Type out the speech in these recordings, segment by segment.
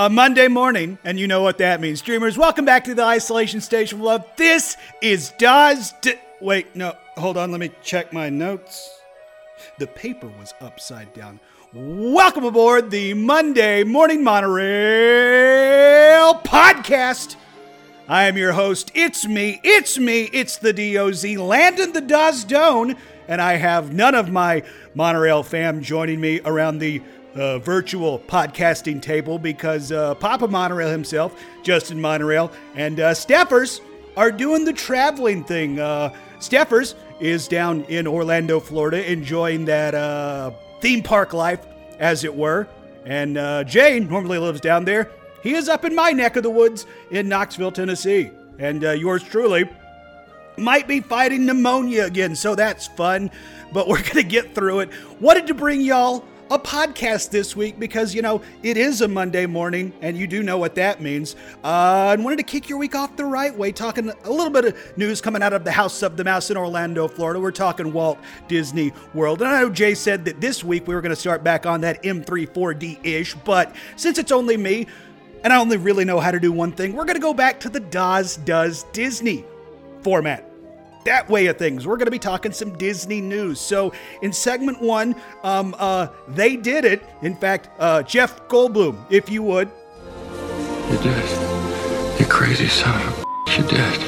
A Monday morning, and you know what that means. Dreamers, welcome back to the Isolation Station of Love. This is Doz. D- Wait, no, hold on, let me check my notes. The paper was upside down. Welcome aboard the Monday Morning Monorail podcast. I am your host. It's me. It's me. It's the DOZ, Landon the Dozdone, and I have none of my monorail fam joining me around the uh, virtual podcasting table because uh, Papa Monorail himself, Justin Monorail, and uh, Steffers are doing the traveling thing. Uh, Steffers is down in Orlando, Florida, enjoying that uh, theme park life, as it were. And uh, normally lives down there. He is up in my neck of the woods in Knoxville, Tennessee. And uh, yours truly might be fighting pneumonia again, so that's fun. But we're going to get through it. Wanted to bring y'all a podcast this week because, you know, it is a Monday morning and you do know what that means. Uh, and wanted to kick your week off the right way, talking a little bit of news coming out of the House of the Mouse in Orlando, Florida. We're talking Walt Disney World. And I know Jay said that this week we were going to start back on that M34D ish, but since it's only me, and I only really know how to do one thing, we're going to go back to the Doz Does Disney format that way of things. We're going to be talking some Disney news. So in segment one, um, uh, they did it. In fact, uh, Jeff Goldblum, if you would. You did. You crazy son of a you did.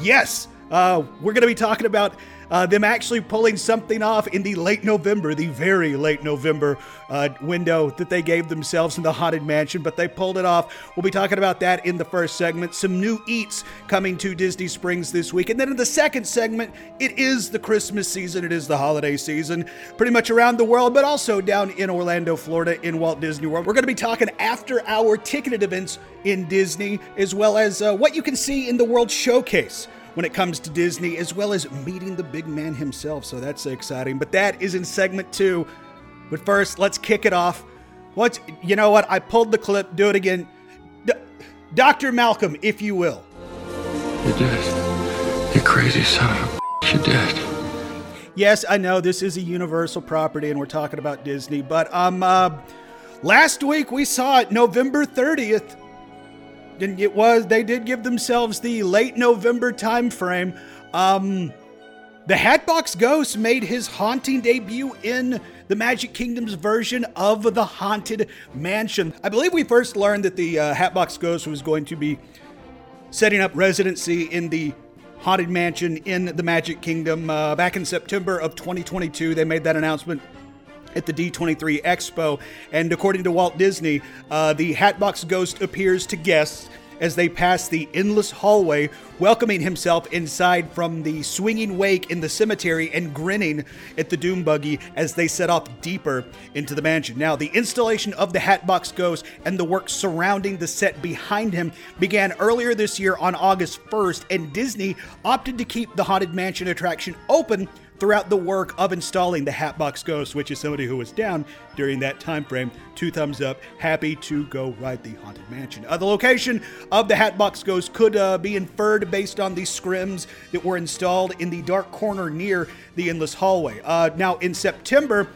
Yes, uh, we're going to be talking about uh, them actually pulling something off in the late November, the very late November uh, window that they gave themselves in the Haunted Mansion, but they pulled it off. We'll be talking about that in the first segment. Some new eats coming to Disney Springs this week. And then in the second segment, it is the Christmas season, it is the holiday season, pretty much around the world, but also down in Orlando, Florida, in Walt Disney World. We're going to be talking after hour ticketed events in Disney, as well as uh, what you can see in the World Showcase when it comes to Disney, as well as meeting the big man himself. So that's exciting. But that is in segment two. But first, let's kick it off. What you know? What I pulled the clip. Do it again, D- Doctor Malcolm, if you will. You did. You crazy son of a you did. Yes, I know this is a Universal property, and we're talking about Disney. But um, uh, last week we saw it, November thirtieth and it was they did give themselves the late November time frame. Um, the Hatbox Ghost made his haunting debut in the Magic Kingdom's version of the Haunted Mansion. I believe we first learned that the uh, Hatbox Ghost was going to be setting up residency in the Haunted Mansion in the Magic Kingdom uh, back in September of 2022. They made that announcement at the D23 Expo. And according to Walt Disney, uh, the Hatbox Ghost appears to guests as they pass the endless hallway, welcoming himself inside from the swinging wake in the cemetery and grinning at the Doom Buggy as they set off deeper into the mansion. Now, the installation of the Hatbox Ghost and the work surrounding the set behind him began earlier this year on August 1st, and Disney opted to keep the Haunted Mansion attraction open throughout the work of installing the Hatbox Ghost, which is somebody who was down during that time frame. Two thumbs up, happy to go ride the Haunted Mansion. Uh, the location of the Hatbox Ghost could uh, be inferred based on the scrims that were installed in the dark corner near the Endless Hallway. Uh, now, in September,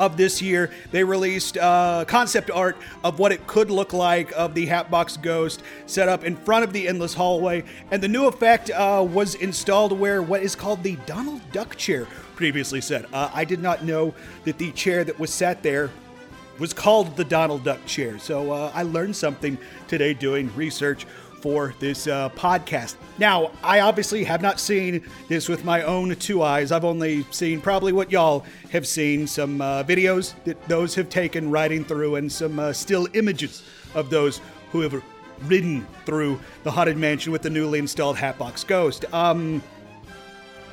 of this year, they released uh, concept art of what it could look like of the Hatbox Ghost set up in front of the endless hallway, and the new effect uh, was installed where what is called the Donald Duck chair previously said. Uh, I did not know that the chair that was sat there was called the Donald Duck chair, so uh, I learned something today doing research for this uh, podcast. Now, I obviously have not seen this with my own two eyes. I've only seen probably what y'all have seen some uh, videos that those have taken riding through and some uh, still images of those who have ridden through the Haunted Mansion with the newly installed Hatbox Ghost. Um,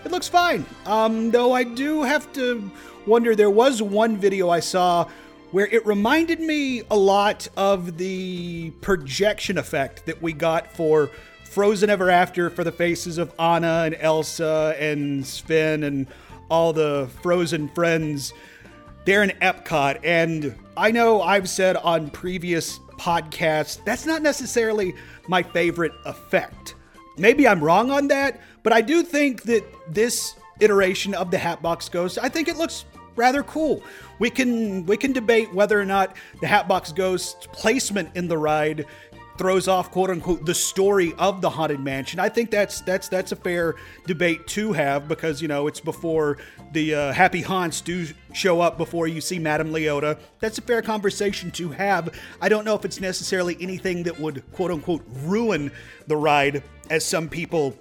it looks fine. Um, though I do have to wonder, there was one video I saw where it reminded me a lot of the projection effect that we got for Frozen Ever After for the faces of Anna and Elsa and Sven and all the Frozen friends. They're in Epcot. And I know I've said on previous podcasts that's not necessarily my favorite effect. Maybe I'm wrong on that, but I do think that this iteration of the Hatbox Ghost, I think it looks rather cool. We can we can debate whether or not the Hatbox Ghost placement in the ride throws off quote unquote the story of the haunted mansion. I think that's that's that's a fair debate to have because you know it's before the uh, happy haunts do show up before you see Madame Leota. That's a fair conversation to have. I don't know if it's necessarily anything that would quote unquote ruin the ride, as some people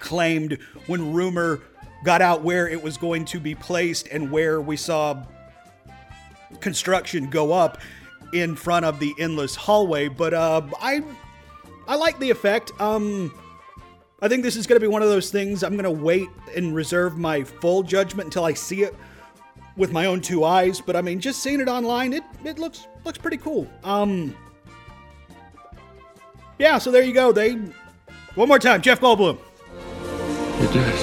claimed when rumor got out where it was going to be placed and where we saw construction go up in front of the endless hallway. But uh, I I like the effect. Um, I think this is going to be one of those things. I'm going to wait and reserve my full judgment until I see it with my own two eyes. But I mean, just seeing it online, it it looks looks pretty cool. Um, yeah. So there you go. They one more time, Jeff Goldblum. You did.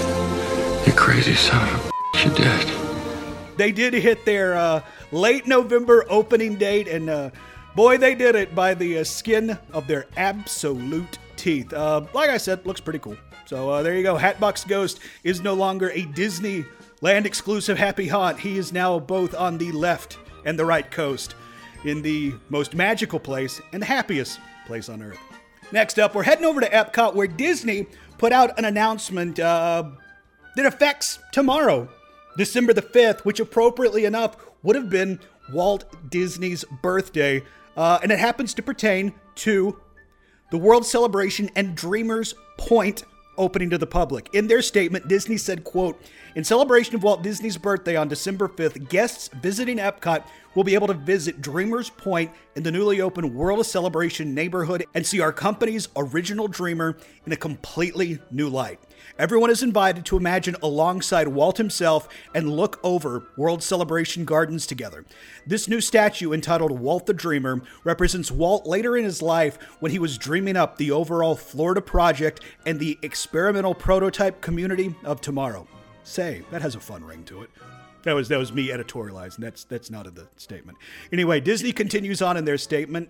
You crazy son of a you did. They did hit their uh, late November opening date, and uh, boy, they did it by the uh, skin of their absolute teeth. Uh, like I said, looks pretty cool. So uh, there you go. Hatbox Ghost is no longer a Disney land exclusive happy haunt. He is now both on the left and the right coast in the most magical place and the happiest place on earth. Next up, we're heading over to Epcot where Disney put out an announcement uh, that affects tomorrow, December the 5th, which appropriately enough would have been Walt Disney's birthday. Uh, and it happens to pertain to the World Celebration and Dreamers Point opening to the public. In their statement, Disney said, quote, in celebration of Walt Disney's birthday on December 5th, guests visiting Epcot will be able to visit Dreamers Point in the newly opened World of Celebration neighborhood and see our company's original dreamer in a completely new light. Everyone is invited to imagine alongside Walt himself and look over World Celebration Gardens together. This new statue, entitled Walt the Dreamer, represents Walt later in his life when he was dreaming up the overall Florida project and the experimental prototype community of tomorrow. Say, that has a fun ring to it. That was that was me editorializing. That's that's not in the statement. Anyway, Disney continues on in their statement.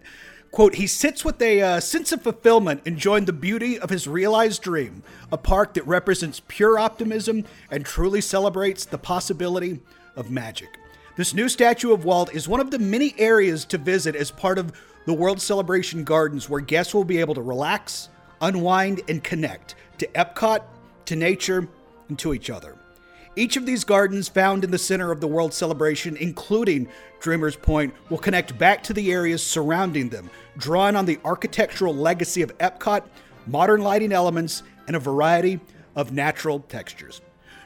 Quote, he sits with a uh, sense of fulfillment, enjoying the beauty of his realized dream, a park that represents pure optimism and truly celebrates the possibility of magic. This new statue of Walt is one of the many areas to visit as part of the World Celebration Gardens where guests will be able to relax, unwind, and connect to Epcot, to nature, and to each other. Each of these gardens found in the center of the World Celebration, including Dreamers Point, will connect back to the areas surrounding them, drawing on the architectural legacy of Epcot, modern lighting elements, and a variety of natural textures.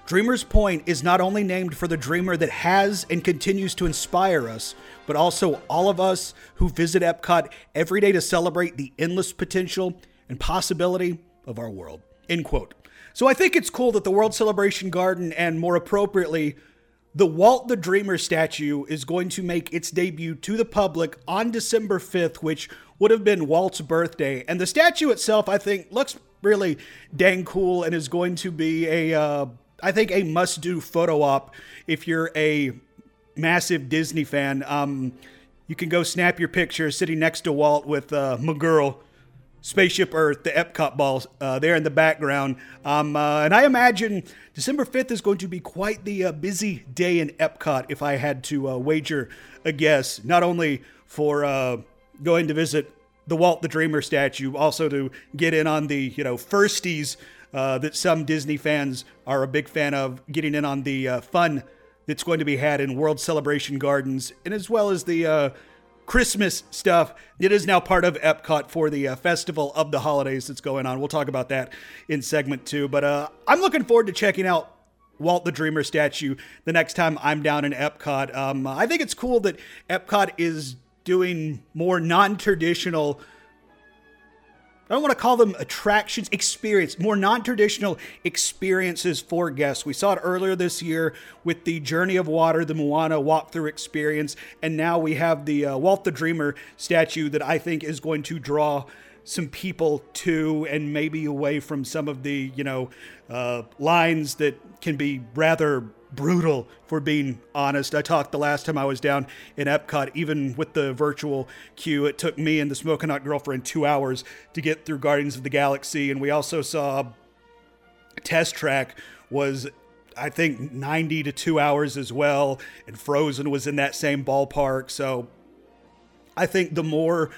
Dreamers Point is not only named for the dreamer that has and continues to inspire us, but also all of us who visit Epcot every day to celebrate the endless potential and possibility of our world. End quote. So I think it's cool that the World Celebration Garden and more appropriately, the Walt the Dreamer statue is going to make its debut to the public on December 5th, which would have been Walt's birthday. And the statue itself, I think, looks really dang cool and is going to be a, uh, I think, a must do photo op if you're a massive Disney fan. Um, you can go snap your picture sitting next to Walt with uh, my girl Spaceship Earth, the Epcot balls uh, there in the background. Um, uh, and I imagine December 5th is going to be quite the uh, busy day in Epcot if I had to uh, wager a guess, not only for uh, going to visit the Walt the Dreamer statue, also to get in on the, you know, firsties uh, that some Disney fans are a big fan of, getting in on the fun that's going to be had in World Celebration Gardens, and as well as the Christmas stuff. It is now part of Epcot for the uh, festival of the holidays that's going on. We'll talk about that in segment two. But uh, I'm looking forward to checking out Walt the Dreamer statue the next time I'm down in Epcot. Um, I think it's cool that Epcot is doing more non traditional I don't want to call them attractions, experience, more non traditional experiences for guests. We saw it earlier this year with the Journey of Water, the Moana walkthrough experience, and now we have the uh, Walt the Dreamer statue that I think is going to draw some people to and maybe away from some of the, you know, uh, lines that can be rather brutal for being honest. I talked the last time I was down in Epcot, even with the virtual queue, it took me and the Smoking Hot Girlfriend two hours to get through Guardians of the Galaxy. And we also saw Test Track was I think 90 to 2 hours as well and Frozen was in that same ballpark. So I think the more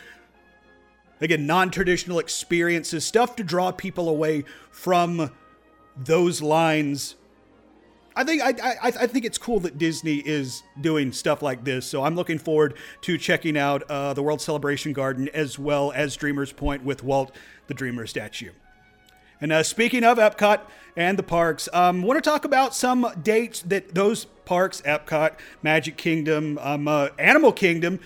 again non-traditional experiences, stuff to draw people away from those lines I think I, I, I think it's cool that Disney is doing stuff like this. So I'm looking forward to checking out uh, the World Celebration Garden as well as Dreamers Point with Walt the Dreamer statue. And uh, speaking of Epcot and the parks, um, want to talk about some dates that those parks, Epcot, Magic Kingdom, um, uh, Animal Kingdom,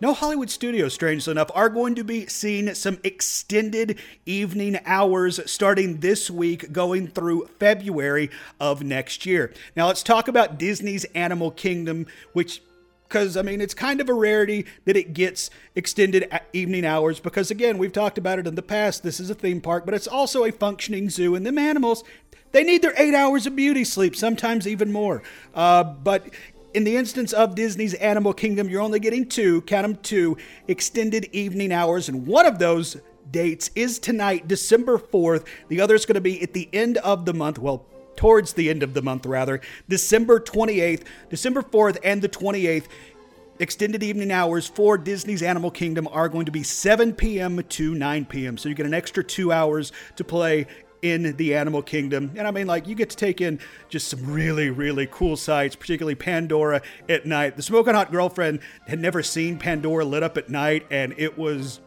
no Hollywood studios, strangely enough, are going to be seeing some extended evening hours starting this week, going through February of next year. Now, let's talk about Disney's Animal Kingdom, which because I mean it's kind of a rarity that it gets extended evening hours because again we've talked about it in the past this is a theme park but it's also a functioning zoo and them animals they need their eight hours of beauty sleep sometimes even more uh, but in the instance of Disney's Animal Kingdom, you're only getting two, count them two, extended evening hours, and one of those dates is tonight, December 4th. The other is going to be at the end of the month, well, towards the end of the month, rather, December 28th, December 4th, and the 28th. Extended evening hours for Disney's Animal Kingdom are going to be 7 p.m. to 9 p.m. So you get an extra two hours to play in the animal kingdom. And I mean, like, you get to take in just some really, really cool sights, particularly Pandora at night. The Smoking Hot Girlfriend had never seen Pandora lit up at night, and it was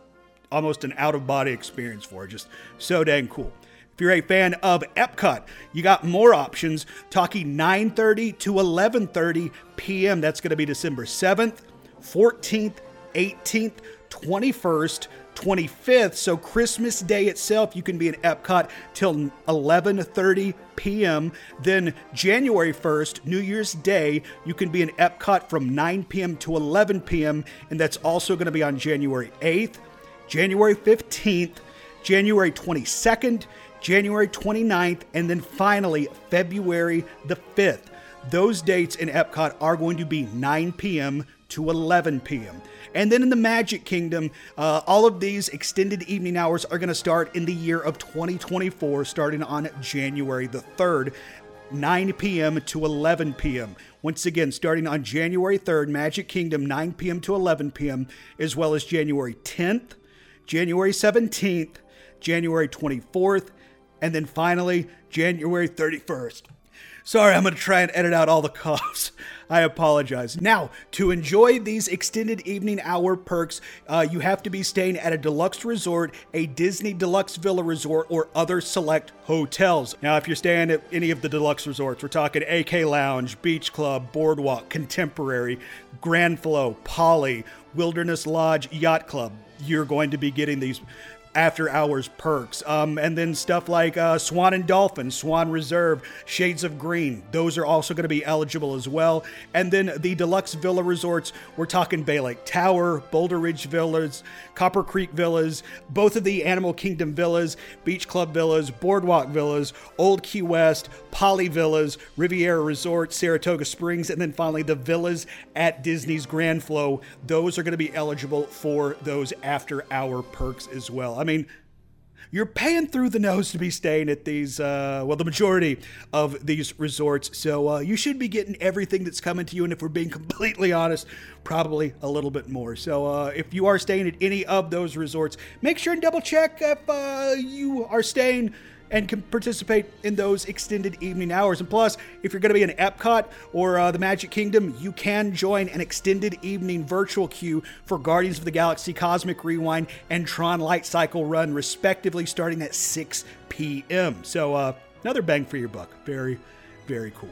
almost an out of body experience for her. Just so dang cool. If you're a fan of Epcot, you got more options. Talking 9:30 to 11:30 p.m. That's going to be December 7th, 14th, 18th, 21st, 25th, so Christmas Day itself, you can be in Epcot till 11:30 p.m. Then January 1st, New Year's Day, you can be in Epcot from 9 p.m. to 11 p.m. and that's also going to be on January 8th, January 15th, January 22nd, January 29th, and then finally February the 5th. Those dates in Epcot are going to be 9 p.m. to 11 p.m. And then in the Magic Kingdom, uh, all of these extended evening hours are going to start in the year of 2024, starting on January the 3rd. 9 p.m. to 11 p.m. Once again, starting on January 3rd, Magic Kingdom, 9 p.m. to 11 p.m., as well as January 10th, January 17th, January 24th, and then finally January 31st. Sorry, I'm going to try and edit out all the coughs. I apologize. Now, to enjoy these extended evening hour perks, uh, you have to be staying at a deluxe resort, a Disney Deluxe Villa Resort, or other select hotels. Now, if you're staying at any of the deluxe resorts, we're talking AK Lodge, Beach Club, Boardwalk, Contemporary, Grand Flo, Poly, Wilderness Lodge, Yacht Club, you're going to be getting these after hours perks. Um, and then stuff like uh, Swan and Dolphin, Swan Reserve, Shades of Green. Those are also going to be eligible as well. And then the deluxe villa resorts, we're talking Bay Lake Tower, Boulder Ridge Villas, Copper Creek Villas, both of the Animal Kingdom Villas, Beach Club Villas, Boardwalk Villas, Old Key West, Poly Villas, Riviera Resort, Saratoga Springs, and then finally the villas at Disney's Grand Flo. Those are going to be eligible for those after hour perks as well. I mean, you're paying through the nose to be staying at these, uh, well, the majority of these resorts. So uh, you should be getting everything that's coming to you. And if we're being completely honest, probably a little bit more. So uh, if you are staying at any of those resorts, make sure and double check if uh, you are staying and can participate in those extended evening hours. And plus, if you're going to be in Epcot or uh, the Magic Kingdom, you can join an extended evening virtual queue for Guardians of the Galaxy Cosmic Rewind and Tron Light Cycle Run, respectively, starting at 6 p.m. So, uh, another bang for your buck. Very, very cool.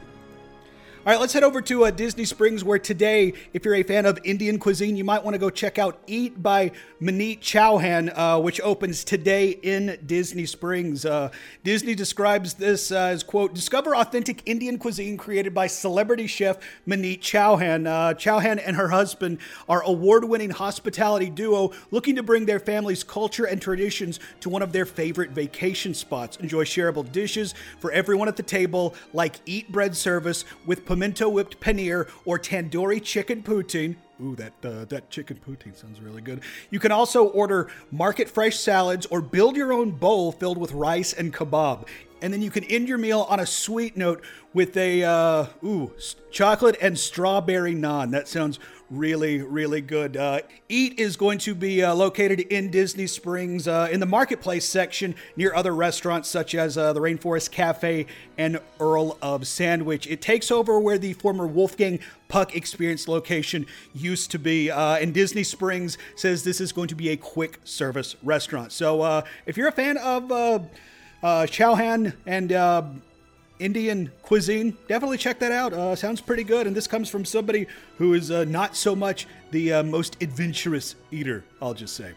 All right, let's head over to uh, Disney Springs, where today, if you're a fan of Indian cuisine, you might want to go check out Eat by Maneet Chauhan, uh, which opens today in Disney Springs. Uh, Disney describes this as, quote, discover authentic Indian cuisine created by celebrity chef Maneet Chauhan. Uh, Chauhan and her husband are award-winning hospitality duo looking to bring their family's culture and traditions to one of their favorite vacation spots. Enjoy shareable dishes for everyone at the table, like Eat Bread service with pimento whipped paneer or tandoori chicken poutine. Ooh, that uh, that chicken poutine sounds really good. You can also order market fresh salads or build your own bowl filled with rice and kebab. And then you can end your meal on a sweet note with a uh, ooh chocolate and strawberry naan. That sounds really, really good. Uh, Eat is going to be uh, located in Disney Springs uh, in the marketplace section near other restaurants such as uh, the Rainforest Cafe and Earl of Sandwich. It takes over where the former Wolfgang Puck Express location used to be. Uh, and Disney Springs says this is going to be a quick service restaurant. So uh, if you're a fan of uh, Chauhan and Indian cuisine, definitely check that out. Uh, sounds pretty good. And this comes from somebody who is uh, not so much the uh, most adventurous eater, I'll just say.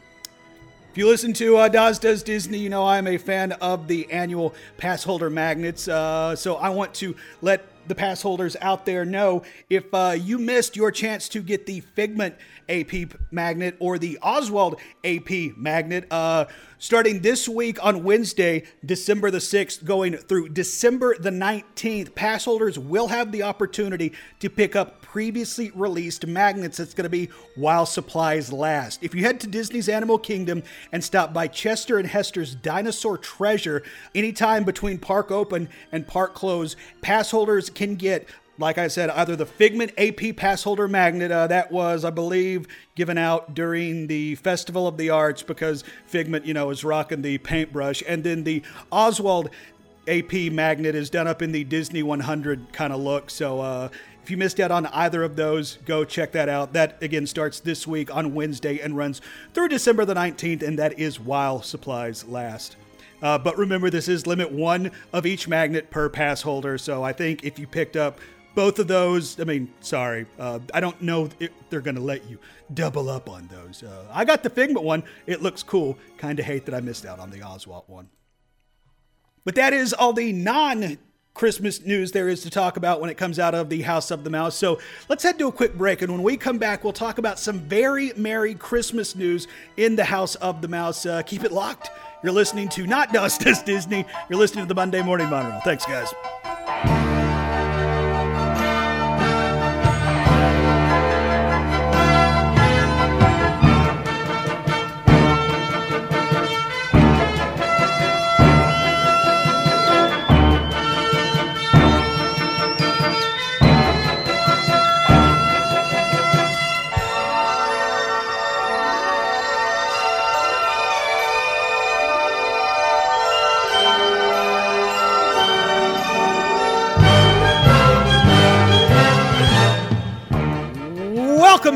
If you listen to uh, Doz Does Disney, you know I'm a fan of the annual pass holder magnets. Uh, so I want to let the pass holders out there know if uh, you missed your chance to get the Figment AP magnet or the Oswald AP magnet. Uh, starting this week on Wednesday, December the 6th, going through December the 19th, pass holders will have the opportunity to pick up previously released magnets. That's going to be while supplies last. If you head to Disney's Animal Kingdom and stop by Chester and Hester's Dinosaur Treasure anytime between park open and park close, pass holders can get like I said, either the Figment AP pass holder magnet uh, that was, I believe, given out during the Festival of the Arts because Figment, you know, is rocking the paintbrush, and then the Oswald AP magnet is done up in the Disney 100 kind of look. So uh, if you missed out on either of those, go check that out. That again starts this week on Wednesday and runs through December the 19th, and that is while supplies last. Uh, but remember, this is limit one of each magnet per pass holder. So I think if you picked up both of those, I mean, sorry, uh, I don't know if they're going to let you double up on those. Uh, I got the Figment one. It looks cool. Kind of hate that I missed out on the Oswald one. But that is all the non Christmas news there is to talk about when it comes out of the House of the Mouse. So let's head to a quick break. And when we come back, we'll talk about some very Merry Christmas news in the House of the Mouse. Uh, keep it locked. You're listening to Not Dust as Disney. You're listening to the Monday Morning Monorail. Thanks, guys.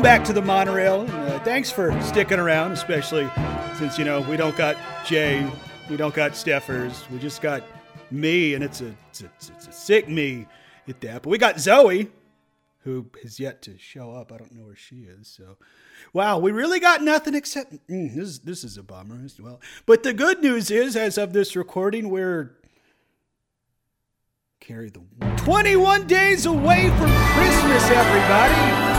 Welcome back to the monorail. Uh, thanks for sticking around, especially since you know we don't got Jay, we don't got Steffers, we just got me, and it's a it's a, it's a sick me at that. But we got Zoe, who has yet to show up. I don't know where she is. So, wow, we really got nothing except mm, this. This is a bummer as well. But the good news is, as of this recording, we're carry the 21 days away from Christmas, everybody.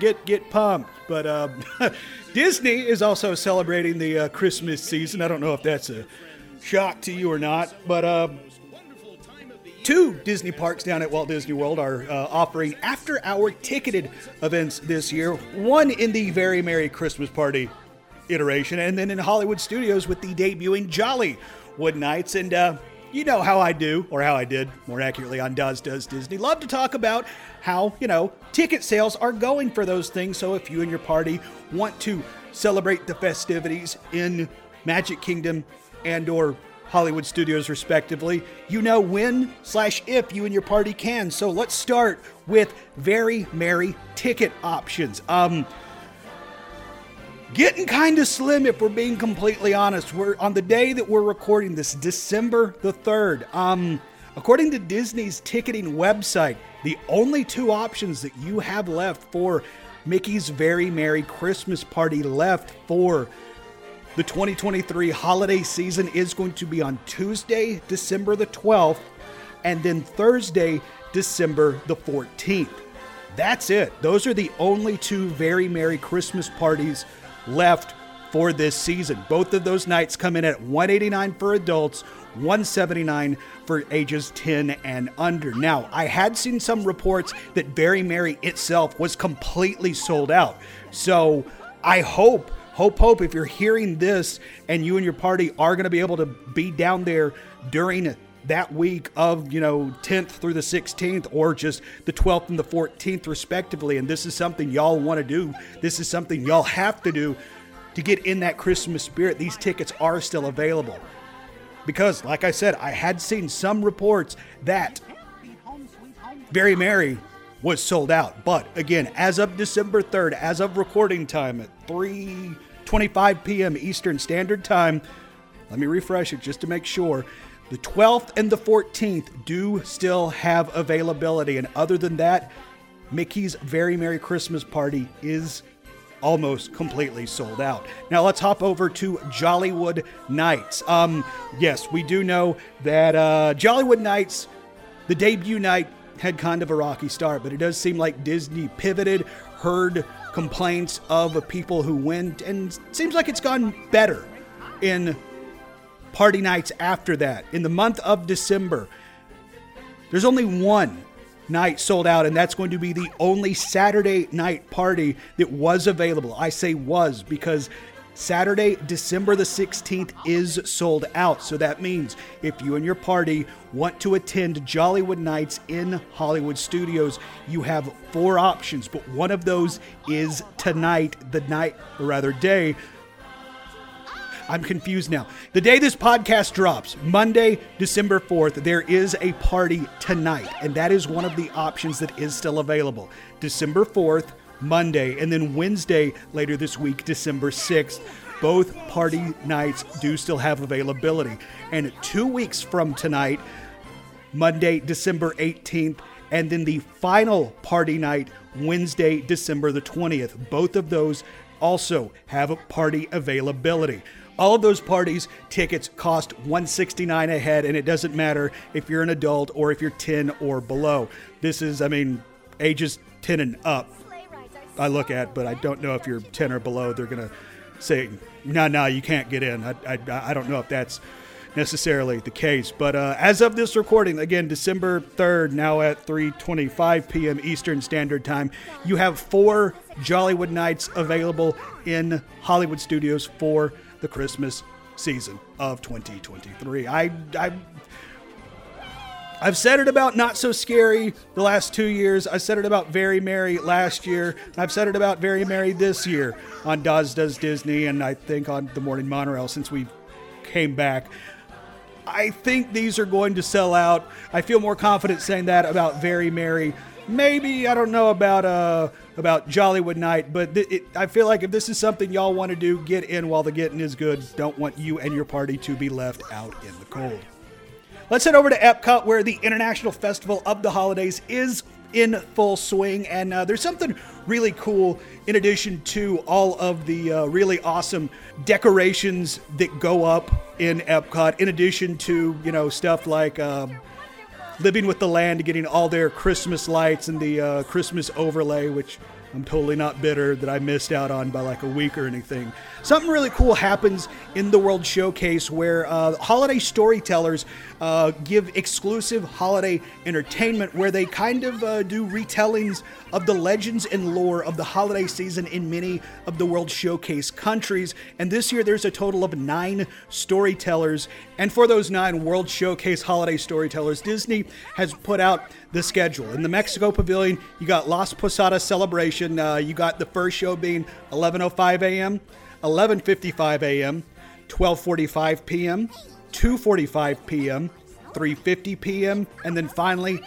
Get get pumped. But uh, Disney is also celebrating the uh, Christmas season. I don't know if that's a shock to you or not, but uh, two Disney parks down at Walt Disney World are uh, offering after-hour ticketed events this year. One in the Very Merry Christmas Party iteration, and then in Hollywood Studios with the debuting Jolly Wood Nights. And uh, you know how I do, or how I did, more accurately, on Does Does Disney. Love to talk about how, you know, ticket sales are going for those things. So if you and your party want to celebrate the festivities in Magic Kingdom and or Hollywood Studios respectively, you know when slash if you and your party can. So let's start with very merry ticket options. Um getting kind of slim if we're being completely honest. We're on the day that we're recording this, December the 3rd. Um, according to Disney's ticketing website, the only two options that you have left for Mickey's Very Merry Christmas Party left for the 2023 holiday season is going to be on Tuesday, December the 12th, and then Thursday, December the 14th. That's it. Those are the only two Very Merry Christmas parties left for this season. Both of those nights come in at 189 for adults, 179 for ages 10 and under. Now, I had seen some reports that Very Merry itself was completely sold out. So, I hope hope hope if you're hearing this and you and your party are going to be able to be down there during that week of, you know, 10th through the 16th or just the 12th and the 14th, respectively. And this is something y'all want to do. This is something y'all have to do to get in that Christmas spirit. These tickets are still available. Because, like I said, I had seen some reports that Very Merry was sold out. But again, as of December 3rd, as of recording time at 3:25 p.m. Eastern Standard Time, let me refresh it just to make sure. The 12th and the 14th do still have availability. And other than that, Mickey's Very Merry Christmas Party is almost completely sold out. Now let's hop over to Jollywood Nights. Um, yes, we do know that uh, Jollywood Nights, the debut night, had kind of a rocky start, but it does seem like Disney pivoted, heard complaints of people who went, and seems like it's gone better in party nights after that. In the month of December, there's only one night sold out, and that's going to be the only Saturday night party that was available. I say was because Saturday, December the 16th is sold out. So that means if you and your party want to attend Jollywood Nights in Hollywood Studios, you have four options, but one of those is tonight, the night, or rather day I'm confused now. The day this podcast drops, Monday, December 4th, there is a party tonight, and that is one of the options that is still available. December 4th, Monday, and then Wednesday later this week, December 6th. Both party nights do still have availability. And two weeks from tonight, Monday, December 18th, and then the final party night, Wednesday, December the 20th. Both of those also have party availability. All of those parties tickets cost 169 a head and it doesn't matter if you're an adult or if you're 10 or below. This is I mean ages 10 and up. I look at, but I don't know if you're 10 or below they're to say no no you can't get in. I, I I don't know if that's necessarily the case. But uh, as of this recording, again, December 3rd, now at 3:25 p.m. Eastern Standard Time, you have four Jollywood nights available in Hollywood Studios for the Christmas season of 2023. I, I I've said it about Not So Scary the last two years. I said it about Very Merry last year. I've said it about Very Merry this year on Does Does Disney, and I think on The Morning Monorail since we came back. I think these are going to sell out. I feel more confident saying that about Very Merry maybe I don't know about uh about Jollywood Night, but th- it, I feel like if this is something y'all want to do, get in while the getting is good. Don't want you and your party to be left out in the cold. Let's head over to Epcot, where the International Festival of the Holidays is in full swing, and uh, there's something really cool in addition to all of the uh, really awesome decorations that go up in Epcot. In addition to you know stuff like. Uh, living with the land, getting all their Christmas lights and the uh, Christmas overlay, which I'm totally not bitter that I missed out on by like a week or anything. Something really cool happens in the World Showcase where uh, holiday storytellers uh, give exclusive holiday entertainment where they kind of uh, do retellings of the legends and lore of the holiday season in many of the World Showcase countries. And this year there's a total of nine storytellers. And for those nine World Showcase holiday storytellers, Disney has put out the schedule. In the Mexico Pavilion, you got Las Posadas Celebration. Uh, you got the first show being 11:05 a.m., 11:55 a.m., 12:45 p.m., 2:45 p.m., 3:50 p.m., and then finally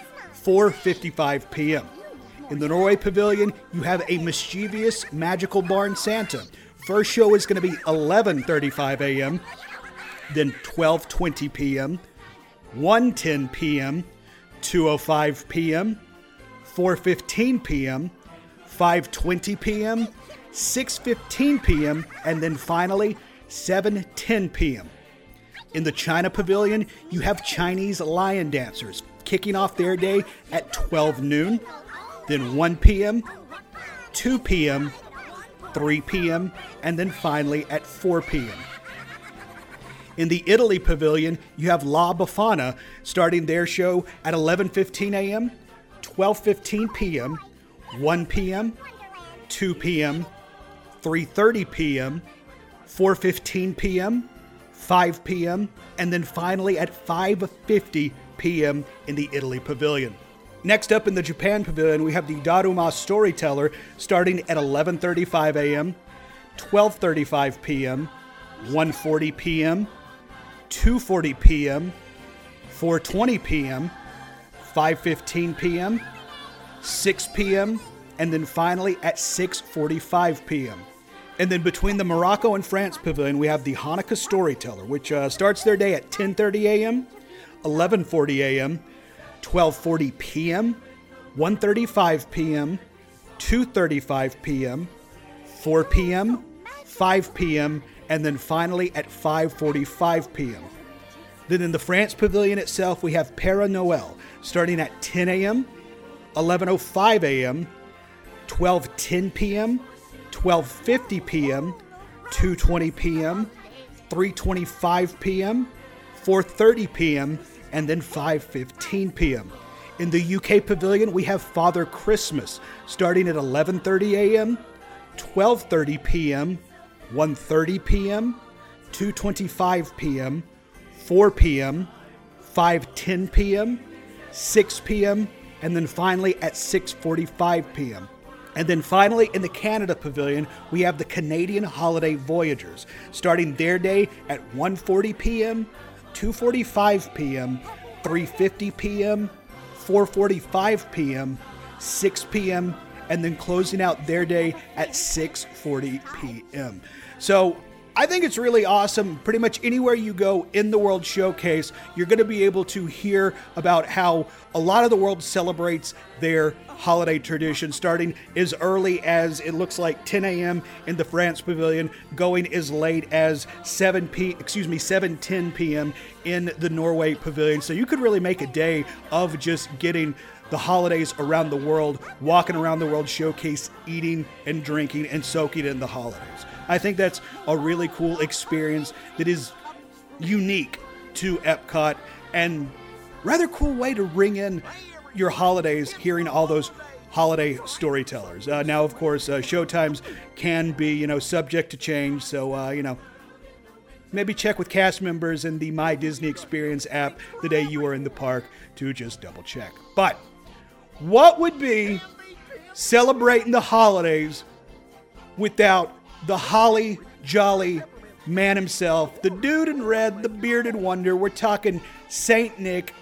4:55 p.m. In the Norway Pavilion, you have a mischievous magical barn Santa First show is going to be 11:35 a.m., then 12:20 p.m., 1:10 p.m., 2:05 p.m., 4:15 p.m., 5:20 p.m., 6:15 p.m., and then finally 7:10 p.m. In the China Pavilion, you have Chinese lion dancers kicking off their day at 12 noon, then 1 p.m., 2 p.m., 3 p.m., and then finally at 4 p.m. In the Italy Pavilion, you have La Befana starting their show at 11:15 a.m., 12:15 p.m., 1 p.m., 2 p.m., 3:30 p.m., 4:15 p.m., 5 p.m., and then finally at 5:50 p.m. in the Italy Pavilion. Next up in the Japan Pavilion, we have the Daruma Storyteller starting at 11:35 a.m., 12:35 p.m., 1:40 p.m., 2:40 p.m., 4:20 p.m., 5:15 p.m., 6 p.m., and then finally at 6:45 p.m. And then between the Morocco and France Pavilion, we have the Hanukkah Storyteller, which uh, starts their day at 10:30 a.m., 11:40 a.m., 12:40 p.m., 1:35 p.m., 2:35 p.m., 4 p.m., 5 p.m., and then finally at 5:45 p.m. Then in the France Pavilion itself, we have Père Noël starting at 10 a.m., 11:05 a.m., 12:10 p.m., 12:50 p.m., 2:20 p.m., 3:25 p.m., 4:30 p.m., and then 5:15 p.m. In the UK Pavilion, we have Father Christmas starting at 11:30 a.m., 12:30 p.m., 1:30 p.m., 2:25 p.m., 4 p.m., 5:10 p.m., 6 p.m., and then finally at 6:45 p.m. And then finally in the Canada Pavilion, we have the Canadian Holiday Voyagers, starting their day at 1:40 p.m., 2:45 p.m., 3:50 p.m., 4:45 p.m., 6 p.m., and then closing out their day at 6:40 p.m. So I think it's really awesome. Pretty much anywhere you go in the World Showcase, you're going to be able to hear about how a lot of the world celebrates their holiday tradition, starting as early as it looks like 10 a.m. in the France Pavilion, going as late as 7 p. excuse me 7:10 p.m. in the Norway Pavilion. So you could really make a day of just getting the holidays around the world, walking around the World Showcase, eating and drinking and soaking in the holidays. I think that's a really cool experience that is unique to Epcot and rather cool way to ring in your holidays hearing all those holiday storytellers. Uh, now, of course, uh, showtimes can be, you know, subject to change, so, uh, you know, maybe check with cast members in the My Disney Experience app the day you are in the park to just double check. But what would be celebrating the holidays without the holly jolly man himself, the dude in red, the bearded wonder. We're talking Saint Nick,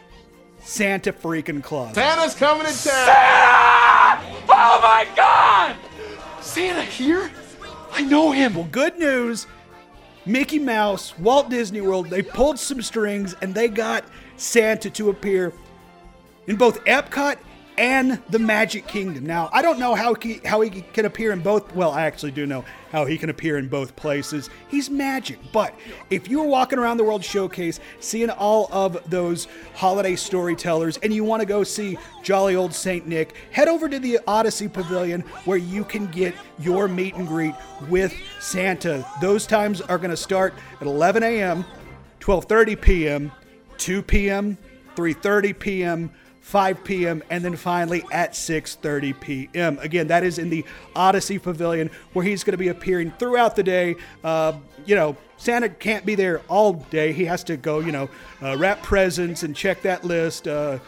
Santa freaking Claus. Santa's coming to town. Oh my God! Santa here? I know him. Well, good news. Mickey Mouse, Walt Disney World, they pulled some strings and they got Santa to appear in both Epcot and the Magic Kingdom. Now, I don't know how he, how he can appear in both. Well, I actually do know how he can appear in both places. He's magic. But if you were walking around the World Showcase, seeing all of those holiday storytellers, and you want to go see jolly old Saint Nick, head over to the Odyssey Pavilion where you can get your meet and greet with Santa. Those times are going to start at 11 a.m., 12:30 p.m., 2 p.m., 3:30 p.m. 5 p.m. and then finally at 6:30 p.m. Again, that is in the Odyssey Pavilion where he's going to be appearing throughout the day. Uh, you know, Santa can't be there all day. He has to go, you know, uh, wrap presents and check that list, uh,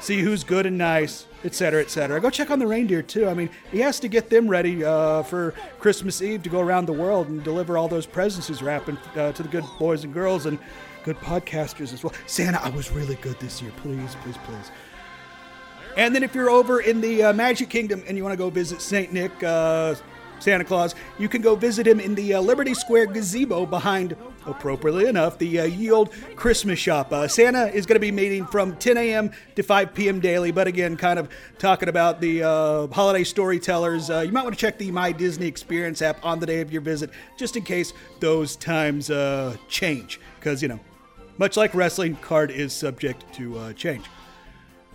see who's good and nice, etc., etc. Go check on the reindeer too. I mean, he has to get them ready uh, for Christmas Eve to go around the world and deliver all those presents he's wrapping uh, to the good boys and girls and good podcasters as well. Santa, I was really good this year. Please, please, please. And then if you're over in the uh, Magic Kingdom and you want to go visit St. Nick, uh, Santa Claus, you can go visit him in the uh, Liberty Square gazebo behind, appropriately enough, the uh, Ye Olde Christmas shop. Uh, Santa is going to be meeting from 10 a.m. to 5 p.m. daily, but again, kind of talking about the uh, holiday storytellers. Uh, you might want to check the My Disney Experience app on the day of your visit, just in case those times uh, change. Because, you know, much like wrestling, card is subject to change.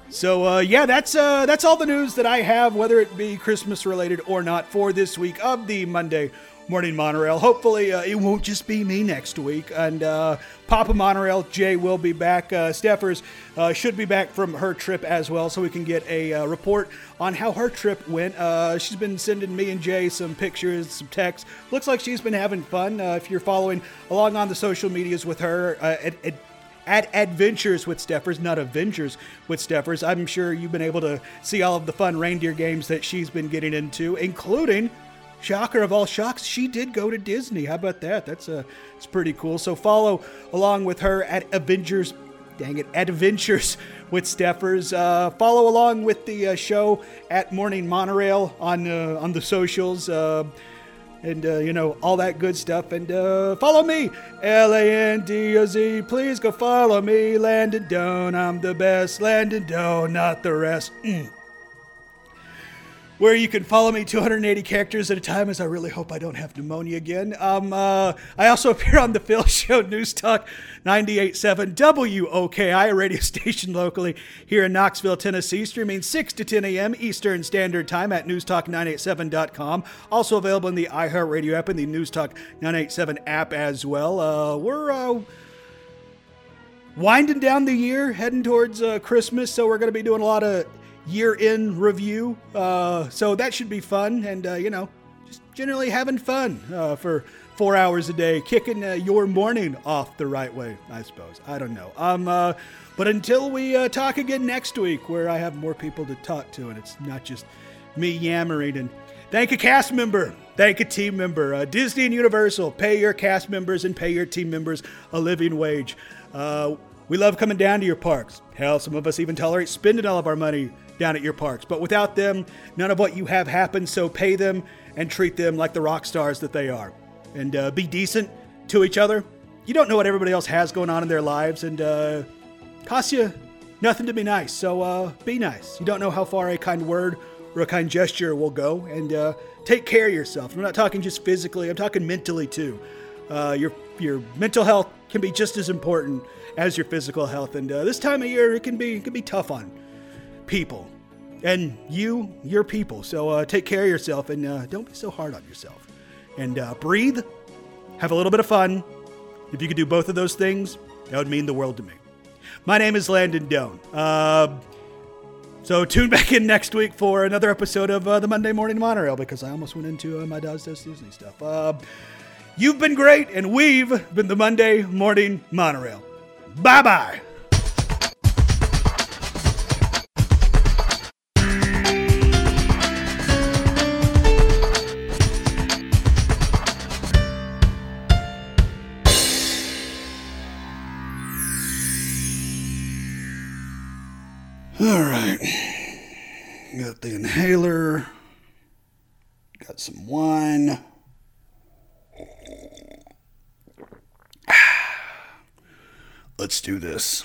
So uh, yeah, that's uh, that's all the news that I have, whether it be Christmas related or not, for this week of the Monday Morning Monorail. Hopefully, uh, it won't just be me next week. And uh, Papa Monorail, Jay will be back. Uh, Steffers uh, should be back from her trip as well, so we can get a uh, report on how her trip went. Uh, she's been sending me and Jay some pictures, some texts. Looks like she's been having fun. if you're following along on the social medias with her, at, at at Adventures with Steffers, not Avengers with Steffers. I'm sure you've been able to see all of the fun reindeer games that she's been getting into, including shocker of all shocks, she did go to Disney. How about that? That's uh, it's pretty cool. So follow along with her at Avengers. Dang it, Adventures with Steffers. Uh, follow along with the uh, show at Morning Monorail on uh, on the socials. Uh, and you know all that good stuff. And uh, follow me, L A N D O Z. Please go follow me, Landon Doan. I'm the best, Landon Doan, not the rest. Mm where you can follow me 280 characters at a time as I really hope I don't have pneumonia again. Um, uh, I also appear on the Phil Show News Talk 98.7 WOKI, a radio station locally here in Knoxville, Tennessee, streaming 6 to 10 a.m. Eastern Standard Time at newstalk987.com. Also available in the iHeartRadio app and the Newstalk 987 app as well. Uh, we're... Uh, winding down the year, heading towards uh, Christmas, so we're going to be doing a lot of year in review. Uh, so that should be fun. And, uh, you know, just generally having fun uh, for four hours a day, kicking uh, your morning off the right way, I suppose. I don't know. Um, uh, but until we uh, talk again next week, where I have more people to talk to, and it's not just me yammering. And thank a cast member. Thank a team member. Disney and Universal, pay your cast members and pay your team members a living wage. We love coming down to your parks. Hell, some of us even tolerate spending all of our money down at your parks. But without them, none of what you have happens. So pay them and treat them like the rock stars that they are. And uh, be decent to each other. You don't know what everybody else has going on in their lives, and uh, costs you nothing to be nice. So uh, be nice. You don't know how far a kind word or a kind gesture will go. And uh, take care of yourself. I'm not talking just physically, I'm talking mentally too. Uh, your, your mental health can be just as important as your physical health. And uh, this time of year, it can be, it can be tough on people. And you, you're people. So uh, take care of yourself and uh, don't be so hard on yourself. And uh, breathe, have a little bit of fun. If you could do both of those things, that would mean the world to me. My name is Landon Doan. Uh, so tune back in next week for another episode of uh, the Monday Morning Monorail because I almost went into uh, my Doz Does Disney stuff. you've been great, and we've been the Monday Morning Monorail. Bye bye. Got the inhaler. Got some wine. Let's do this.